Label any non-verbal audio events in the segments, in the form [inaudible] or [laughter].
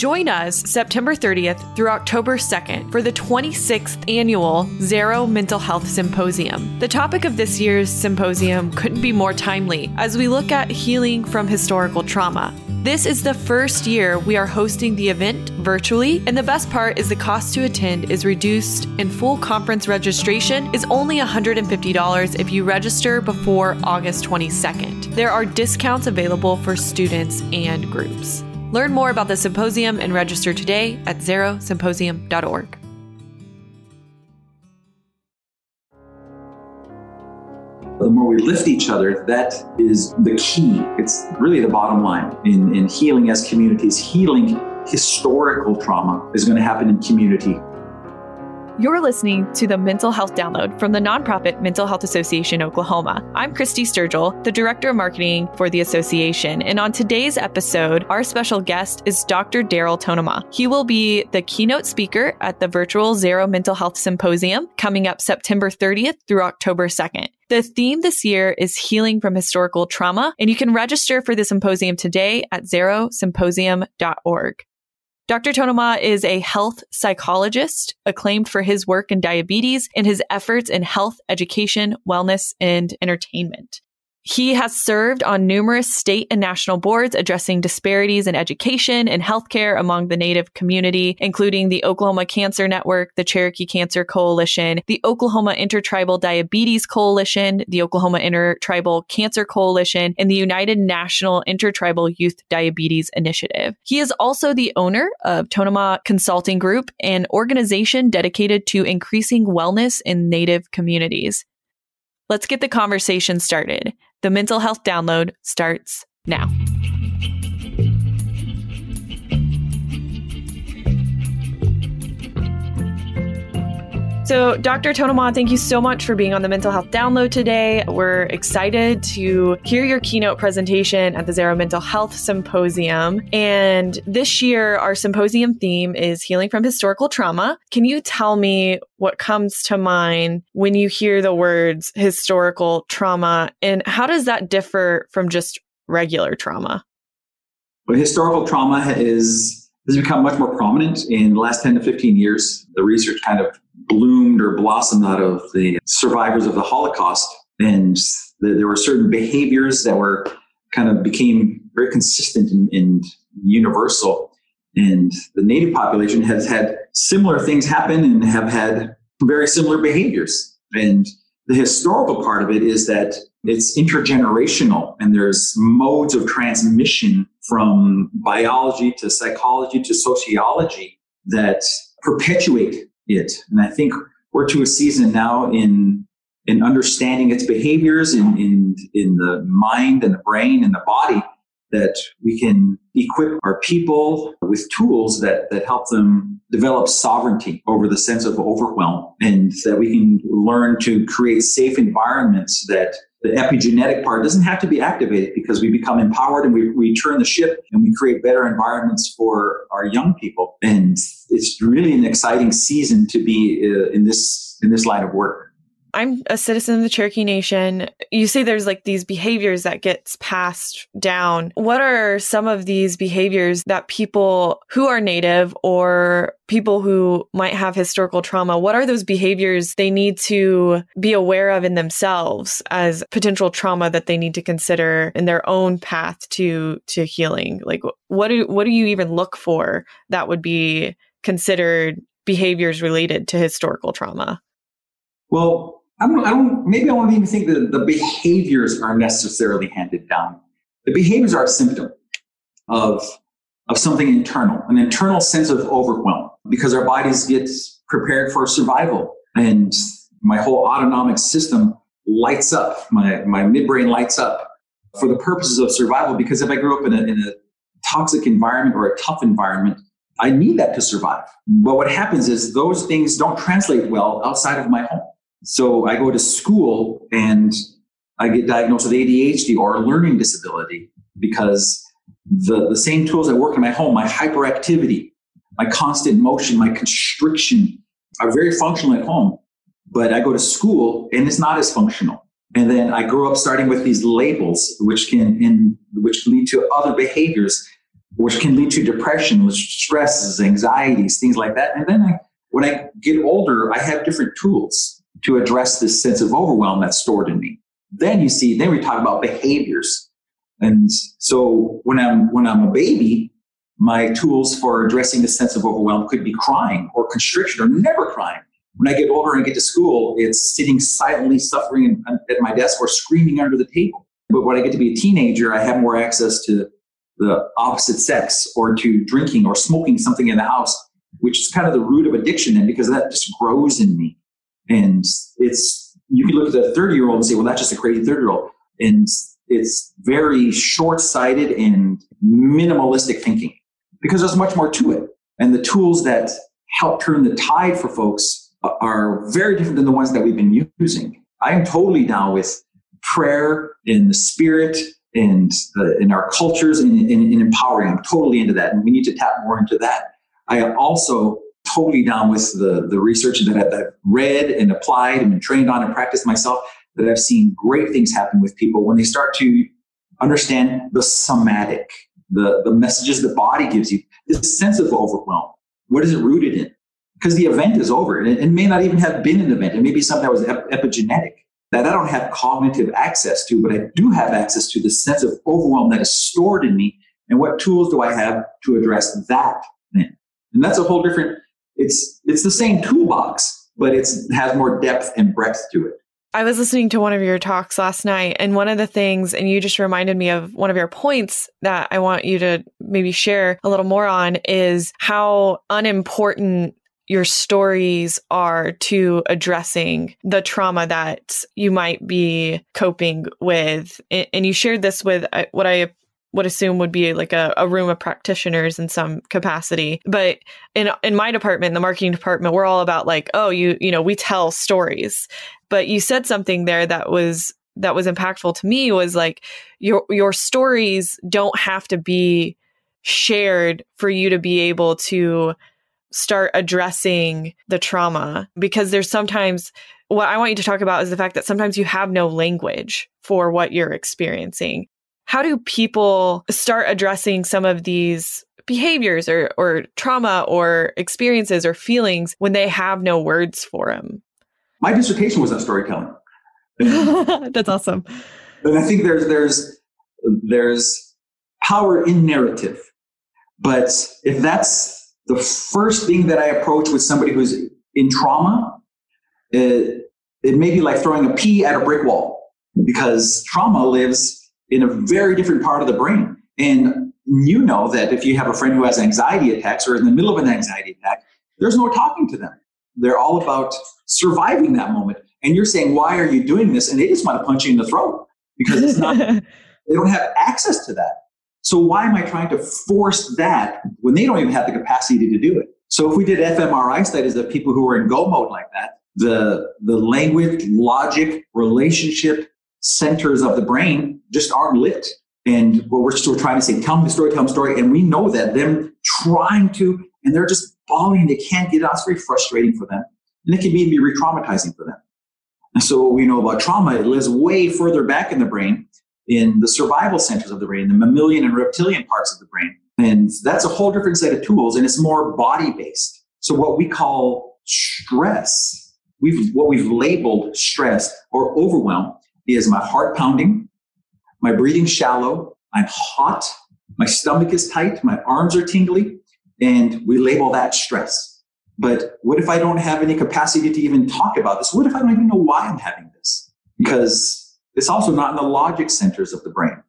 Join us September 30th through October 2nd for the 26th annual Zarrow Mental Health Symposium. The topic of this year's symposium couldn't be more timely as we look at healing from historical trauma. This is the first year we are hosting the event virtually, and the best part is the cost to attend is reduced, and full conference registration is only $150 if you register before August 22nd. There are discounts available for students and groups. Learn more about the symposium and register today at zarrowsymposium.org. the more we lift each other, that is the key. It's really the bottom line in, in healing as communities. Healing historical trauma is going to happen in community. You're listening to the Mental Health Download from the nonprofit Mental Health Association Oklahoma. I'm Christy Sturgill, the Director of Marketing for the association. And on today's episode, our special guest is Dr. Daryl Tonemah. He will be the keynote speaker at the virtual Zarrow Mental Health Symposium coming up September 30th through October 2nd. The theme this year is healing from historical trauma, and you can register for the symposium today at zarrowsymposium.org. Dr. Tonemah is a health psychologist acclaimed for his work in diabetes and his efforts in health, education, wellness, and entertainment. He has served on numerous state and national boards addressing disparities in education and healthcare among the Native community, including the Oklahoma Cancer Network, the Cherokee Cancer Coalition, the Oklahoma Intertribal Diabetes Coalition, the Oklahoma Intertribal Cancer Coalition, and the United National Intertribal Youth Diabetes Initiative. He is also the owner of Tonemah Consulting Group, an organization dedicated to increasing wellness in Native communities. Let's get the conversation started. The mental health download starts now. So, Dr. Tonemah, thank you so much for being on the Mental Health Download today. We're excited to hear your keynote presentation at the Zarrow Mental Health Symposium. And this year, our symposium theme is healing from historical trauma. Can you tell me what comes to mind when you hear the words historical trauma, and how does that differ from just regular trauma? Well, historical trauma is has become much more prominent in the last 10 to 15 years. The research kind of bloomed or blossomed out of the survivors of the Holocaust. And the, there were certain behaviors that were kind of became very consistent and, and universal. And the native population has had similar things happen and have had very similar behaviors. And the historical part of it is that it's intergenerational and there's modes of transmission from biology to psychology to sociology that perpetuate it. And I think we're to a season now in in understanding its behaviors in, in, in the mind and the brain and the body that we can equip our people with tools that, that help them develop sovereignty over the sense of overwhelm and that we can learn to create safe environments that the epigenetic part doesn't have to be activated because we become empowered and we, we turn the ship and we create better environments for our young people. And it's really an exciting season to be uh, in this in this line of work. I'm a citizen of the Cherokee Nation. You say there's like these behaviors that gets passed down. What are some of these behaviors that people who are native or people who might have historical trauma, what are those behaviors they need to be aware of in themselves as potential trauma that they need to consider in their own path to to healing? Like what do what do you even look for that would be considered behaviors related to historical trauma? Well, I don't, I don't, maybe I won't even think that the behaviors are necessarily handed down. The behaviors are a symptom of, of something internal, an internal sense of overwhelm because our bodies get prepared for survival. And my whole autonomic system lights up, my, my midbrain lights up for the purposes of survival. Because if I grew up in a, in a toxic environment or a tough environment, I need that to survive. But what happens is those things don't translate well outside of my home. So I go to school and I get diagnosed with ADHD or a learning disability because the, the same tools that work in my home, my hyperactivity, my constant motion, my constriction are very functional at home. But I go to school and it's not as functional. And then I grow up starting with these labels, which can in, which lead to other behaviors which can lead to depression, stresses, anxieties, things like that. And then I, when I get older, I have different tools to address this sense of overwhelm that's stored in me. Then you see, then we talk about behaviors. And so when I'm when I'm a baby, my tools for addressing the sense of overwhelm could be crying or constriction or never crying. When I get older and get to school, it's sitting silently suffering at my desk or screaming under the table. But when I get to be a teenager, I have more access to the opposite sex or to drinking or smoking something in the house, which is kind of the root of addiction. And because that just grows in me. And it's, you can look at a 30 year old and say, well, that's just a crazy 30 year old. And it's very short sighted and minimalistic thinking because there's much more to it. And the tools that help turn the tide for folks are very different than the ones that we've been using. I am totally down with prayer in the spirit and uh, in our cultures and in, empowering. I'm totally into that. And we need to tap more into that. I also totally down with the, the research that I've, that I've read and applied and been trained on and practiced myself that I've seen great things happen with people when they start to understand the somatic, the, the messages the body gives you, this sense of overwhelm. What is it rooted in? Because the event is over and it, it, may not even have been an event. It may be something that was ep- epigenetic that I don't have cognitive access to, but I do have access to the sense of overwhelm that is stored in me. And what tools do I have to address that then? And that's a whole different, it's, it's the same toolbox, but it has more depth and breadth to it. I was listening to one of your talks last night, and one of the things, and you just reminded me of one of your points that I want you to maybe share a little more on is how unimportant your stories are to addressing the trauma that you might be coping with. And you shared this with uh, what I would assume would be like a, a room of practitioners in some capacity. But in in my department, the marketing department, we're all about like, oh, you you know, we tell stories. But you said something there that was that was impactful to me was like your your stories don't have to be shared for you to be able to start addressing the trauma because there's sometimes what I want you to talk about is the fact that sometimes you have no language for what you're experiencing. How do people start addressing some of these behaviors or, or trauma or experiences or feelings when they have no words for them? My dissertation was on storytelling. [laughs] That's awesome. And I think there's there's there's power in narrative. But if that's the first thing that I approach with somebody who's in trauma, it, it may be like throwing a pea at a brick wall because trauma lives in a very different part of the brain. And you know that if you have a friend who has anxiety attacks or in the middle of an anxiety attack, there's no talking to them. They're all about surviving that moment. And you're saying, why are you doing this? And they just want to punch you in the throat because it's not, [laughs] they don't have access to that. So why am I trying to force that when they don't even have the capacity to do it? So if we did fMRI studies of people who are in go mode like that, the, the language, logic, relationship centers of the brain just aren't lit. And what we're still trying to say, tell me the story, tell me story. And we know that them trying to, and they're just bawling, they can't get out. It's very frustrating for them. And it can even be re-traumatizing for them. And so what we know about trauma, it lives way further back in the brain in the survival centers of the brain, the mammalian and reptilian parts of the brain. And that's a whole different set of tools, and it's more body based. So, what we call stress, we've, what we've labeled stress or overwhelm is my heart pounding, my breathing shallow, I'm hot, my stomach is tight, my arms are tingly, and we label that stress. But what if I don't have any capacity to even talk about this? What if I don't even know why I'm having this? Because it's also not in the logic centers of the brain.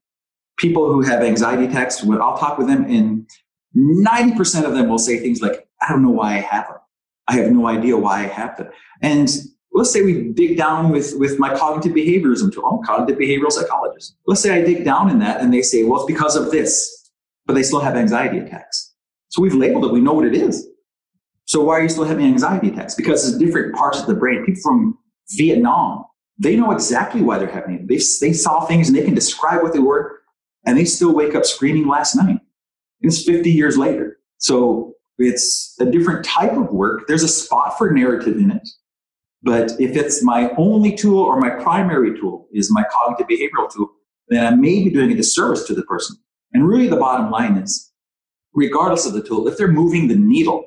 People who have anxiety attacks, when I'll talk with them, and 90% of them will say things like, I don't know why I have them. I have no idea why I have them. And let's say we dig down with, with my cognitive behaviorism tool. I'm a cognitive behavioral psychologist. Let's say I dig down in that and they say, well, it's because of this, but they still have anxiety attacks. So we've labeled it. We know what it is. So why are you still having anxiety attacks? Because it's different parts of the brain. People from Vietnam they know exactly why they're having it. They, they saw things and they can describe what they were, and they still wake up screaming last night. And it's 50 years later. So it's a different type of work. There's a spot for narrative in it. But if it's my only tool or my primary tool is my cognitive behavioral tool, then I may be doing a disservice to the person. And really, the bottom line is regardless of the tool, if they're moving the needle,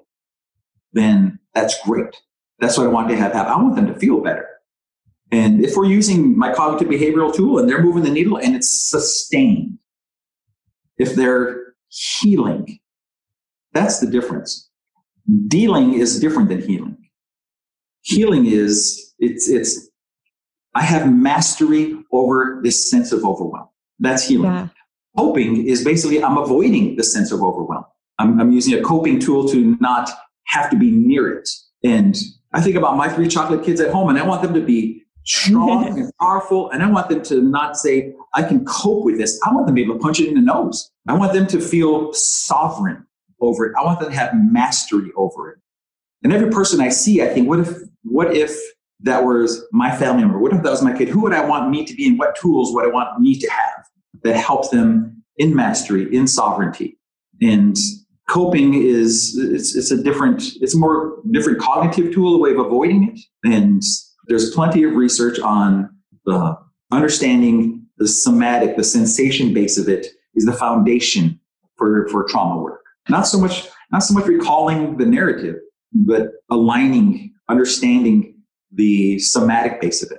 then that's great. That's what I want to have happen. I want them to feel better. And if we're using my cognitive behavioral tool and they're moving the needle and it's sustained, if they're healing, that's the difference. Dealing is different than healing. Healing is, it's, it's, I have mastery over this sense of overwhelm. That's healing. Yeah. Coping is basically I'm avoiding the sense of overwhelm. I'm, I'm using a coping tool to not have to be near it. And I think about my three chocolate kids at home and I want them to be strong [laughs] and powerful. And I want them to not say, I can cope with this. I want them to be able to punch it in the nose. I want them to feel sovereign over it. I want them to have mastery over it. And every person I see, I think, what if, what if that was my family member? What if that was my kid? Who would I want me to be and what tools would I want me to have that help them in mastery, in sovereignty? And coping is, it's, it's a different, it's a more different cognitive tool, a way of avoiding it. And there's plenty of research on the understanding the somatic, the sensation base of it is the foundation for, for trauma work. Not so much, not so much recalling the narrative, but aligning, understanding the somatic base of it.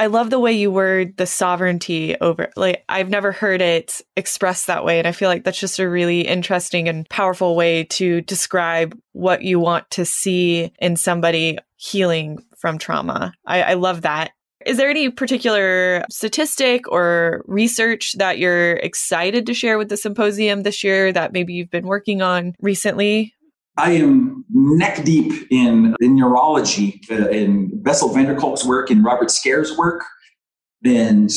I love the way you word the sovereignty over like I've never heard it expressed that way and I feel like that's just a really interesting and powerful way to describe what you want to see in somebody healing from trauma. I, I love that. Is there any particular statistic or research that you're excited to share with the symposium this year that maybe you've been working on recently? I am neck deep in, in neurology, uh, in Bessel van der Kolk's work, in Robert Scaer's work. And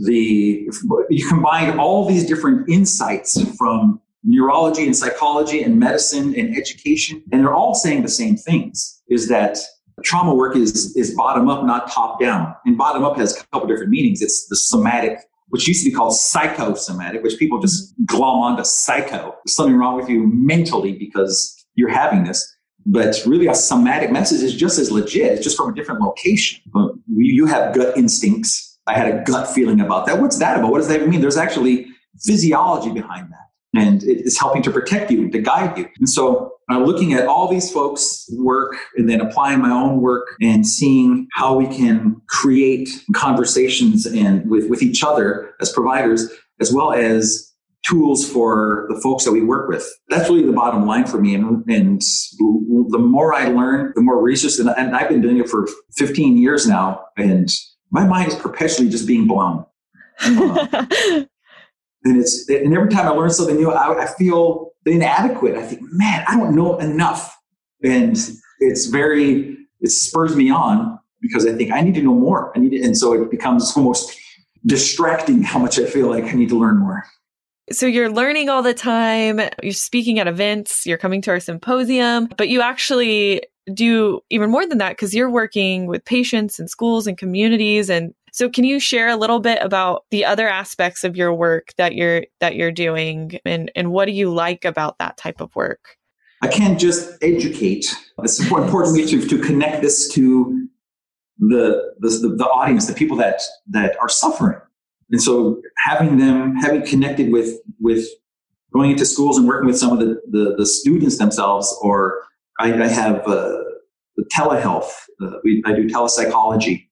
the you combine all these different insights from neurology and psychology and medicine and education, and they're all saying the same things: is that trauma work is is bottom up, not top down. And bottom up has a couple different meanings. It's the somatic which used to be called psychosomatic, which people just glom onto psycho. There's something wrong with you mentally because you're having this. But really, a somatic message is just as legit. It's just from a different location. You have gut instincts. I had a gut feeling about that. What's that about? What does that mean? There's actually physiology behind that and it's helping to protect you to guide you. And so uh, looking at all these folks' work and then applying my own work and seeing how we can create conversations and with, with each other as providers, as well as tools for the folks that we work with. That's really the bottom line for me. And, and the more I learn, the more research, and, and I've been doing it for 15 years now, and my mind is perpetually just being blown. [laughs] And it's and every time I learn something new, I, I feel inadequate. I think, man, I don't know enough, and it's very it spurs me on because I think I need to know more. I need to, and so it becomes almost distracting how much I feel like I need to learn more. So you're learning all the time, you're speaking at events, you're coming to our symposium, but you actually do even more than that because you're working with patients and schools and communities and so can you share a little bit about the other aspects of your work that you're that you're doing and and what do you like about that type of work? I can't just educate. It's important to to, connect this to the, the the audience, the people that that are suffering. And so having them having connected with with going into schools and working with some of the the, the students themselves, or I, I have uh, telehealth. Uh, we, I do telepsychology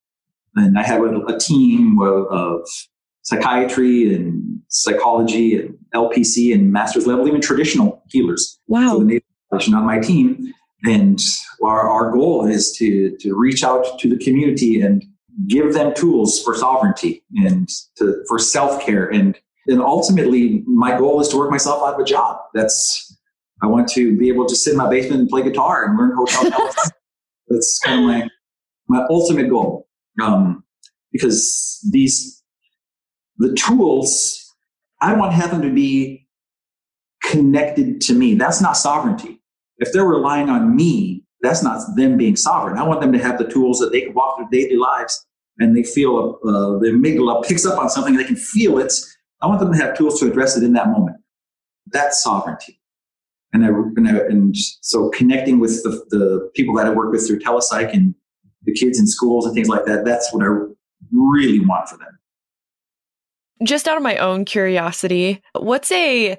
and I have a, a team of, of, psychiatry and psychology and LPC and master's level, even traditional healers. Wow. So the on my team. And our, our goal is to, to reach out to the community and give them tools for sovereignty and to, for self-care. And, and ultimately my goal is to work myself out of a job. That's, I want to be able to sit in my basement and play guitar and learn hotel [laughs] That's kind of my, my ultimate goal um, because these the tools I want to have them to be connected to me. That's not sovereignty. If they're relying on me, that's not them being sovereign. I want them to have the tools that they can walk through daily lives and they feel uh, the amygdala picks up on something, they can feel it. I want them to have tools to address it in that moment. That's sovereignty. And, I, and, I, and so connecting with the, the people that I work with through telepsych and the kids in schools and things like that. That's what I really want for them. Just out of my own curiosity, what's a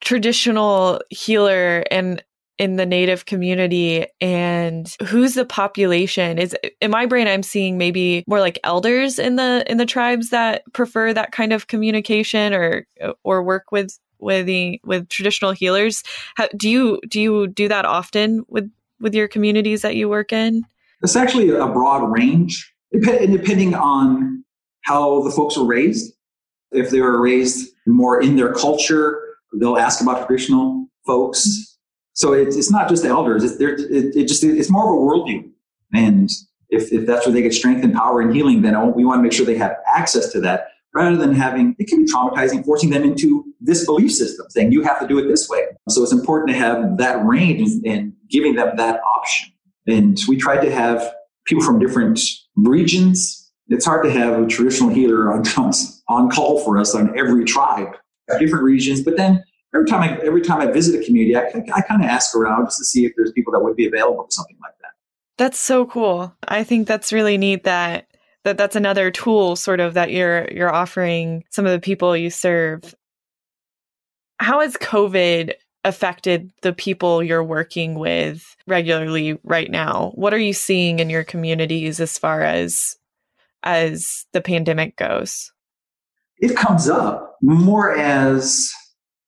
traditional healer and in the native community and who's the population is in my brain i'm seeing maybe more like elders in the in the tribes that prefer that kind of communication or or work with with the with traditional healers How, do you do you do that often with with your communities that you work in it's actually a broad range depending on how the folks were raised if they were raised more in their culture they'll ask about traditional folks mm-hmm. so it's, it's not just the elders. It's, it, it just it's more of a worldview. And if, if that's where they get strength and power and healing, then oh, we want to make sure they have access to that rather than having it can be traumatizing, forcing them into this belief system, saying you have to do it this way. So it's important to have that range and giving them that option. And we tried to have people from different regions. It's hard to have a traditional healer [laughs] on, on call for us on every tribe, different regions, but then every time I every time I visit a community, I, I, I kind of ask around just to see if there's people that would be available for something like that. That's so cool. I think that's really neat that that that's another tool sort of that you're you're offering some of the people you serve. How has COVID affected the people you're working with regularly right now? What are you seeing in your communities as far as as the pandemic goes? It comes up more as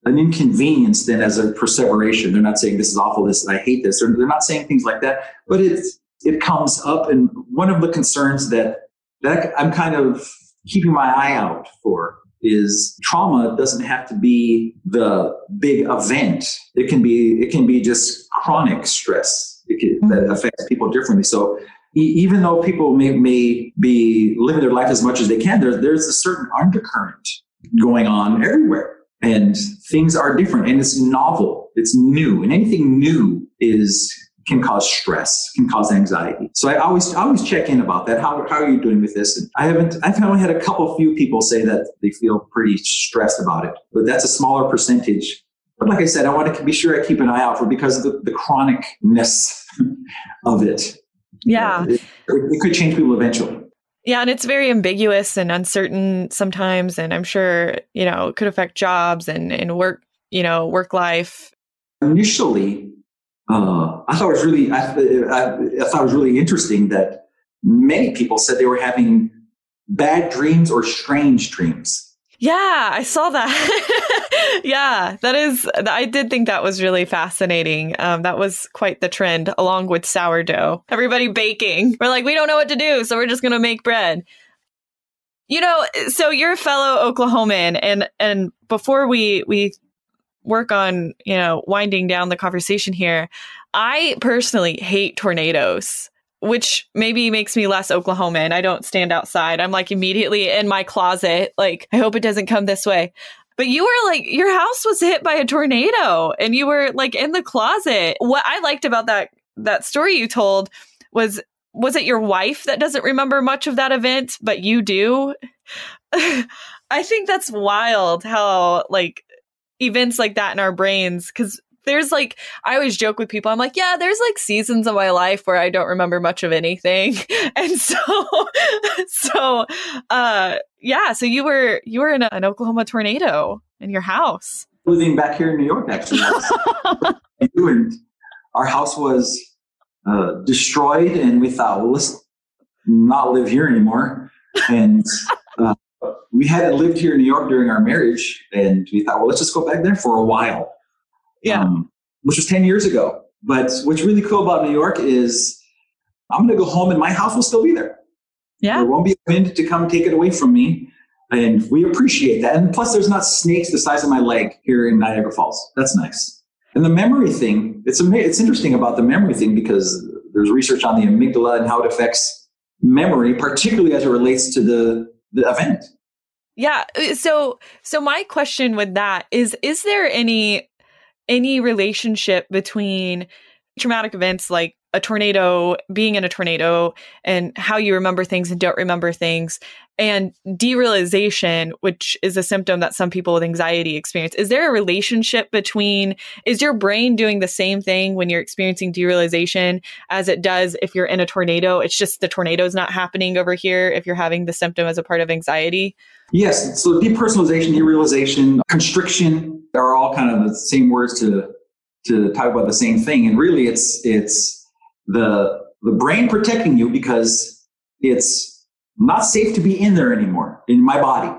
an inconvenience than as a perseveration. They're not saying this is awful, this I hate this. They're, they're not saying things like that, but it's it comes up. And one of the concerns that that I'm kind of keeping my eye out for is trauma doesn't have to be the big event. It can be it can be just chronic stress can, mm-hmm. that affects people differently. So even though people may, may be living their life as much as they can, there, there's a certain undercurrent going on everywhere and things are different and it's novel it's new and anything new is can cause stress can cause anxiety. So i always I always check in about that. How, how are you doing with this? And i haven't i've only had a couple few people say that they feel pretty stressed about it but that's a smaller percentage. But like i said i want to be sure i keep an eye out for because of the, the chronicness [laughs] of it. Yeah. It, it could change people eventually. Yeah, and it's very ambiguous and uncertain sometimes, and I'm sure you know it could affect jobs and and work, you know, work life. Initially, uh, I thought it was really, I, I, I thought it was really interesting that many people said they were having bad dreams or strange dreams. Yeah, I saw that. [laughs] yeah, that is, I did think that was really fascinating. Um, that was quite the trend along with sourdough. Everybody baking. We're like, we don't know what to do, so we're just going to make bread. You know, so you're a fellow Oklahoman and and before we we work on, you know, winding down the conversation here, I personally hate tornadoes which maybe makes me less Oklahoman. I don't stand outside. I'm like immediately in my closet. Like, I hope it doesn't come this way. But you were like, your house was hit by a tornado and you were like in the closet. What I liked about that, that story you told was, was it your wife that doesn't remember much of that event, but you do? [laughs] I think that's wild how like events like that in our brains, because there's like I always joke with people. I'm like, yeah, there's like seasons of my life where I don't remember much of anything. [laughs] And so [laughs] so uh yeah, so you were you were in a, an Oklahoma tornado in your house. Living back here in New York actually. [laughs] and our house was uh, destroyed and we thought, well, let's not live here anymore. And we hadn't lived here in New York during our marriage, and we thought, well, let's just go back there for a while yeah. Um, which was 10 years ago. But what's really cool about New York is I'm going to go home and my house will still be there. Yeah. There won't be a wind to come take it away from me. And we appreciate that. And plus, there's not snakes the size of my leg here in Niagara Falls. That's nice. And the memory thing, it's, it's interesting about the memory thing because there's research on the amygdala and how it affects memory, particularly as it relates to the, the event. Yeah. Uh, so, so my question with that is, is there any any relationship between traumatic events like a tornado, being in a tornado, and how you remember things and don't remember things, and derealization, which is a symptom that some people with anxiety experience. Is there a relationship between, is your brain doing the same thing when you're experiencing derealization as it does if you're in a tornado? It's just the tornado's not happening over here if you're having the symptom as a part of anxiety? Yes. So depersonalization, derealization, constriction are all kind of the same words to to talk about the same thing. And really it's it's the the brain protecting you because it's not safe to be in there anymore in my body.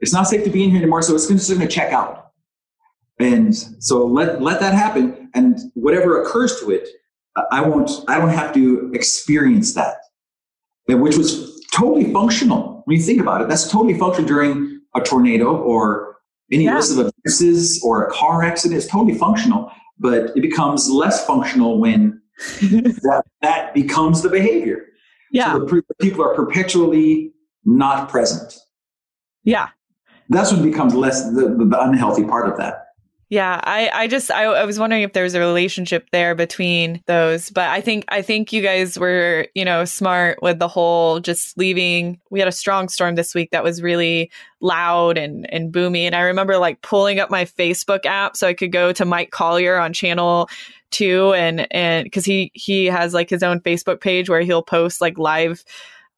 It's not safe to be in here anymore, so it's just going to check out. And so let let that happen, and whatever occurs to it, I won't. I don't have to experience that, and which was totally functional when you think about it. That's totally functional during a tornado or any yeah. list of abuses or a car accident. It's totally functional, but it becomes less functional when [laughs] that, that becomes the behavior. Yeah. So the people are perpetually not present. Yeah. That's what becomes less the, the unhealthy part of that. Yeah, I, I just I, I was wondering if there was a relationship there between those, but I think I think you guys were you know smart with the whole just leaving. We had a strong storm this week that was really loud and and boomy, and I remember like pulling up my Facebook app so I could go to Mike Collier on channel two, and and because he he has like his own Facebook page where he'll post like live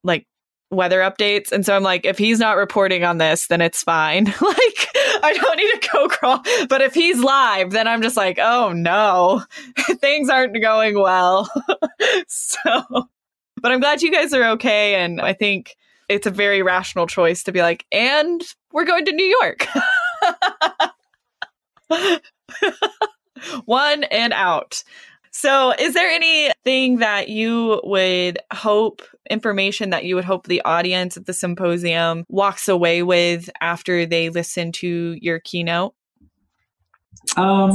like weather updates. And so I'm like, if he's not reporting on this, then it's fine. [laughs] like, I don't need to go crawl. But if he's live, then I'm just like, oh no, [laughs] things aren't going well. [laughs] so, but I'm glad you guys are okay. And I think it's a very rational choice to be like, and we're going to New York. One and out. So, is there anything that you would hope, information that you would hope the audience at the symposium walks away with after they listen to your keynote? Um,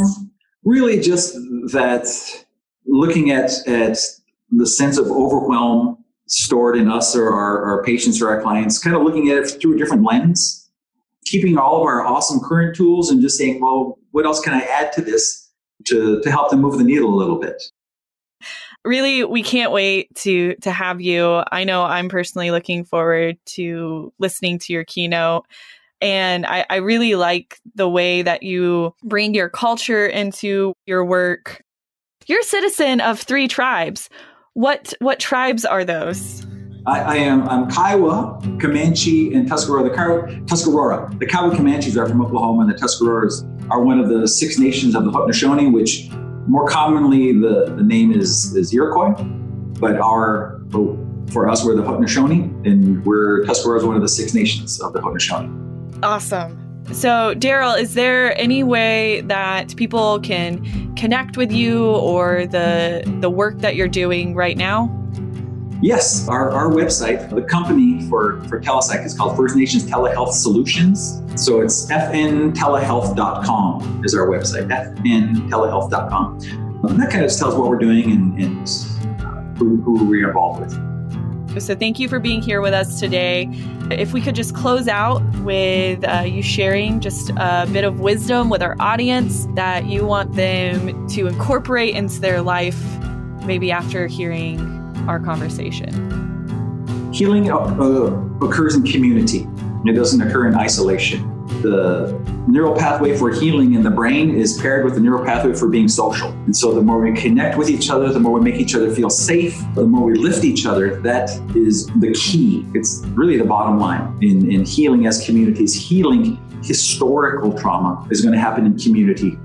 really, just that looking at at the sense of overwhelm stored in us or our, our patients or our clients, kind of looking at it through a different lens, keeping all of our awesome current tools and just saying, well, what else can I add to this? To, to help them move the needle a little bit. Really we can't wait to to have you. I know i'm personally looking forward to listening to your keynote and I, I really like the way that you bring your culture into your work. You're a citizen of three tribes. What what tribes are those? I, I, am I'm Kiowa, Comanche, and Tuscarora. The Kiowa, Tuscarora. The Kiowa Comanches are from Oklahoma, and the Tuscaroras are one of the six nations of the Haudenosaunee, which more commonly the, the name is, is Iroquois, but our for us we're the Haudenosaunee, and we're Tuscarora is one of the six nations of the Haudenosaunee. Awesome. So, Daryl, is there any way that people can connect with you or the the work that you're doing right now? Yes, our, our website, the company for, for Telepsych is called First Nations Telehealth Solutions. So it's fntelehealth.com is our website, fntelehealth.com. And that kind of tells what we're doing and, and uh, who, who we're involved with. So, thank you for being here with us today. If we could just close out with uh, you sharing just a bit of wisdom with our audience that you want them to incorporate into their life, maybe after hearing our conversation. Healing uh, occurs in community, it doesn't occur in isolation. The neural pathway for healing in the brain is paired with the neural pathway for being social. And so the more we connect with each other, the more we make each other feel safe, the more we lift each other, that is the key. It's really the bottom line in, in healing as communities. Healing historical trauma is going to happen in community